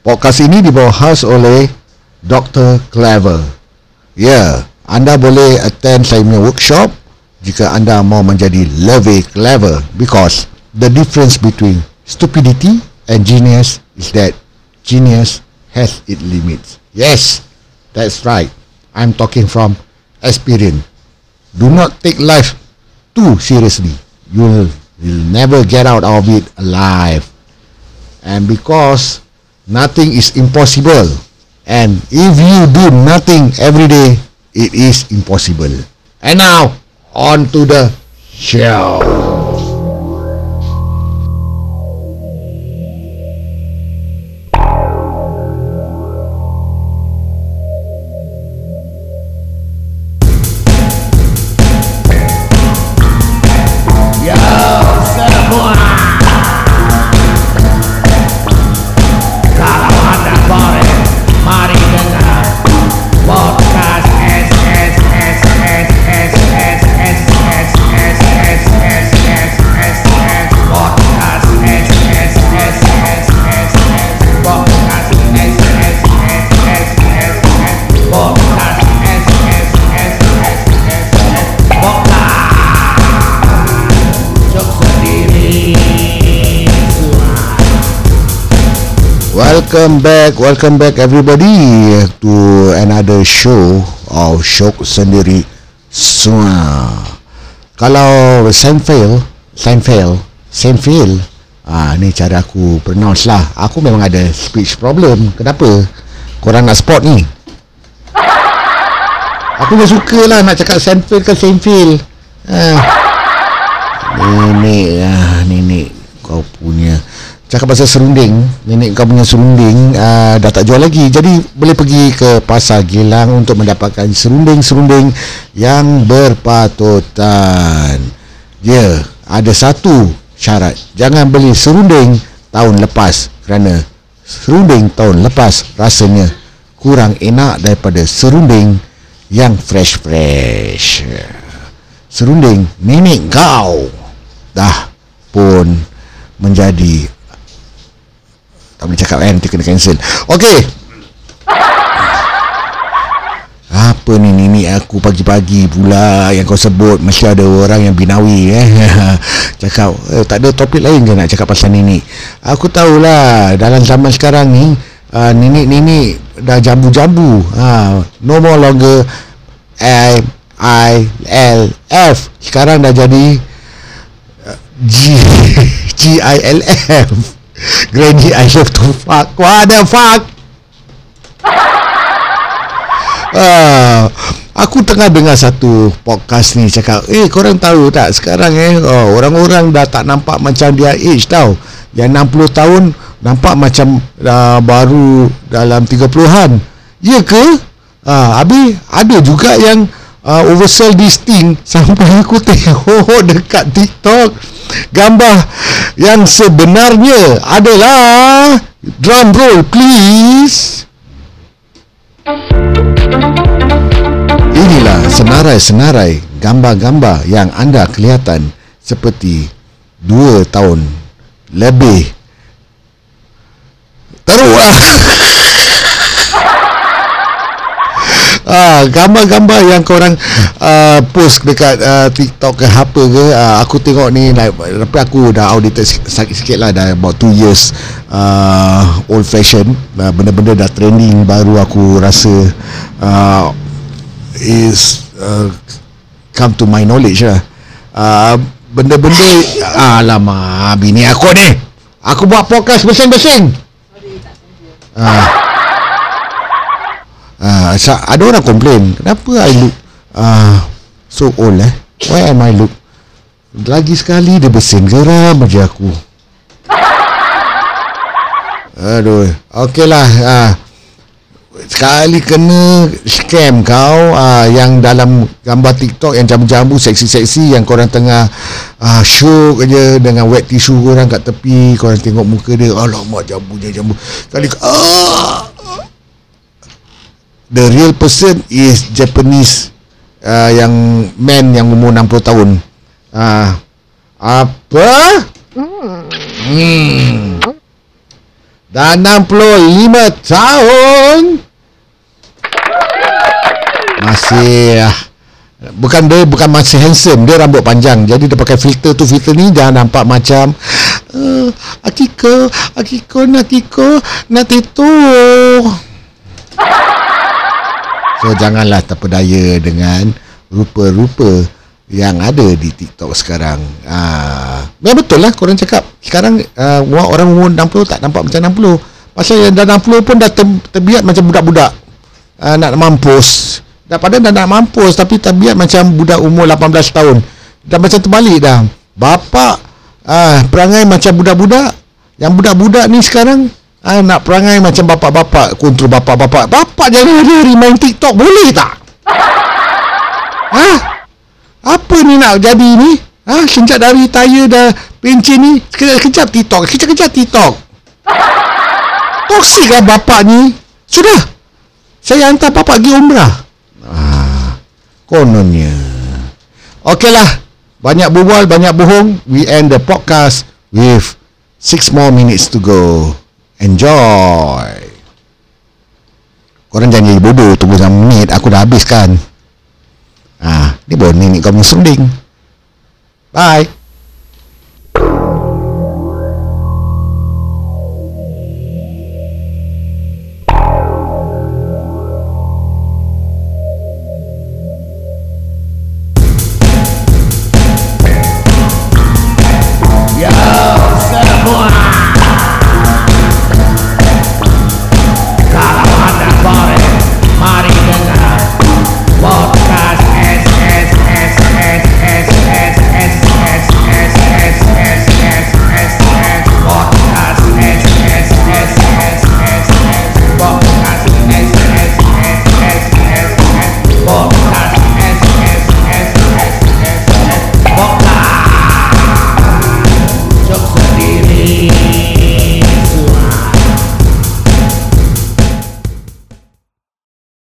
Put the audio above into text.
Podcast ini dibawa khas oleh Dr. Clever. Ya, anda boleh attend saya punya workshop jika anda mau menjadi lebih clever because the difference between stupidity and genius is that genius has its limits. Yes, that's right. I'm talking from experience. Do not take life too seriously. You'll, you'll never get out of it alive. And because nothing is impossible, and if you do nothing every day, it is impossible. And now, on to the show. Welcome back, welcome back everybody to another show of Syok Sendiri Semua. Kalau Seinfeld, Seinfeld, Seinfeld, ah ni cara aku pronounce lah. Aku memang ada speech problem. Kenapa? Korang nak spot ni? Aku dah suka lah nak cakap Seinfeld ke Seinfeld. Ah. Nenek ah, nenek kau punya Cakap pasal serunding. Nenek kau punya serunding uh, Dah tak jual lagi. Jadi boleh pergi ke Pasar Gilang Untuk mendapatkan serunding-serunding Yang berpatutan. Ya Ada satu syarat. Jangan beli serunding Tahun lepas Kerana Serunding tahun lepas Rasanya Kurang enak daripada serunding Yang fresh-fresh. Serunding Nenek kau Dah pun Menjadi tak boleh cakap kan Nanti kena cancel. Okey. Apa ni ni aku pagi-pagi pula yang kau sebut mesti ada orang yang binawi eh. Cakap eh, tak ada topik lain ke nak cakap pasal nini? Aku tahulah dalam zaman sekarang ni uh, nini-nini dah jambu-jambu. Ha, no more longer I I L F. Sekarang dah jadi uh, G G I L F Granny I love to fuck What the fuck Ah, aku tengah dengar satu podcast ni cakap, eh korang tahu tak sekarang eh oh, orang-orang dah tak nampak macam dia age tau. Yang 60 tahun nampak macam uh, baru dalam 30-an. Ya ke? Ah, habis ada juga yang uh, oversell this thing sampai aku tengok dekat TikTok gambar yang sebenarnya adalah drum roll please. Inilah senarai-senarai gambar-gambar yang anda kelihatan seperti dua tahun lebih teruk Ah, gambar-gambar yang korang uh, post dekat uh, TikTok ke apa ke uh, aku tengok ni like, tapi aku dah outdated sikit, sikit lah dah about 2 years uh, old fashion uh, benda-benda dah trending baru aku rasa uh, is uh, come to my knowledge lah. Uh, benda-benda alamak bini aku ni. Aku buat podcast besing-besing ah Ah, uh, ada orang komplain, kenapa I look uh, so old eh? Why am I look lagi sekali dia bersin geram aja aku. Aduh, okeylah. Uh, sekali kena scam kau uh, yang dalam gambar TikTok yang jambu-jambu seksi-seksi yang korang tengah uh, show je dengan wet tissue korang kat tepi korang tengok muka dia alamak jambunya jambu sekali ah, the real person is Japanese uh, yang man yang umur 60 tahun. Ah, uh, apa? Hmm. Dah 65 tahun Masih ah, Bukan dia Bukan masih handsome Dia rambut panjang Jadi dia pakai filter tu Filter ni jangan nampak macam uh, Akiko Akiko Natiko Natito So janganlah terpedaya dengan Rupa-rupa Yang ada di TikTok sekarang. Ah, Ya betul lah korang cakap. Sekarang uh, Orang umur 60 Tak nampak macam 60 Pasal yang dah 60 pun Dah ter, terbiat macam budak-budak. Uh, Nak mampus. Dah padahal dah nak mampus Tapi tabiat macam budak umur 18 tahun. Dah macam terbalik dah. Bapak ah, Perangai macam budak-budak. Yang budak-budak ni sekarang ah, Nak perangai macam bapak-bapak Kontrol bapak-bapak. Bapak jangan hari-hari main TikTok Boleh tak? Ha? Apa ni nak jadi ni? Ha? Sejak dari tayar dah Pencin ni Sekejap-kejap TikTok Sekejap-kejap TikTok. Toksik lah bapak ni. Sudah. Saya hantar bapak pergi umrah. Kononnya. Okeylah Banyak berbual Banyak bohong We end the podcast With Six more minutes to go Enjoy. Korang jangan jadi bodoh Tunggu sama minit Aku dah habiskan. Ah, Ni baru nenek kau punya sending. Bye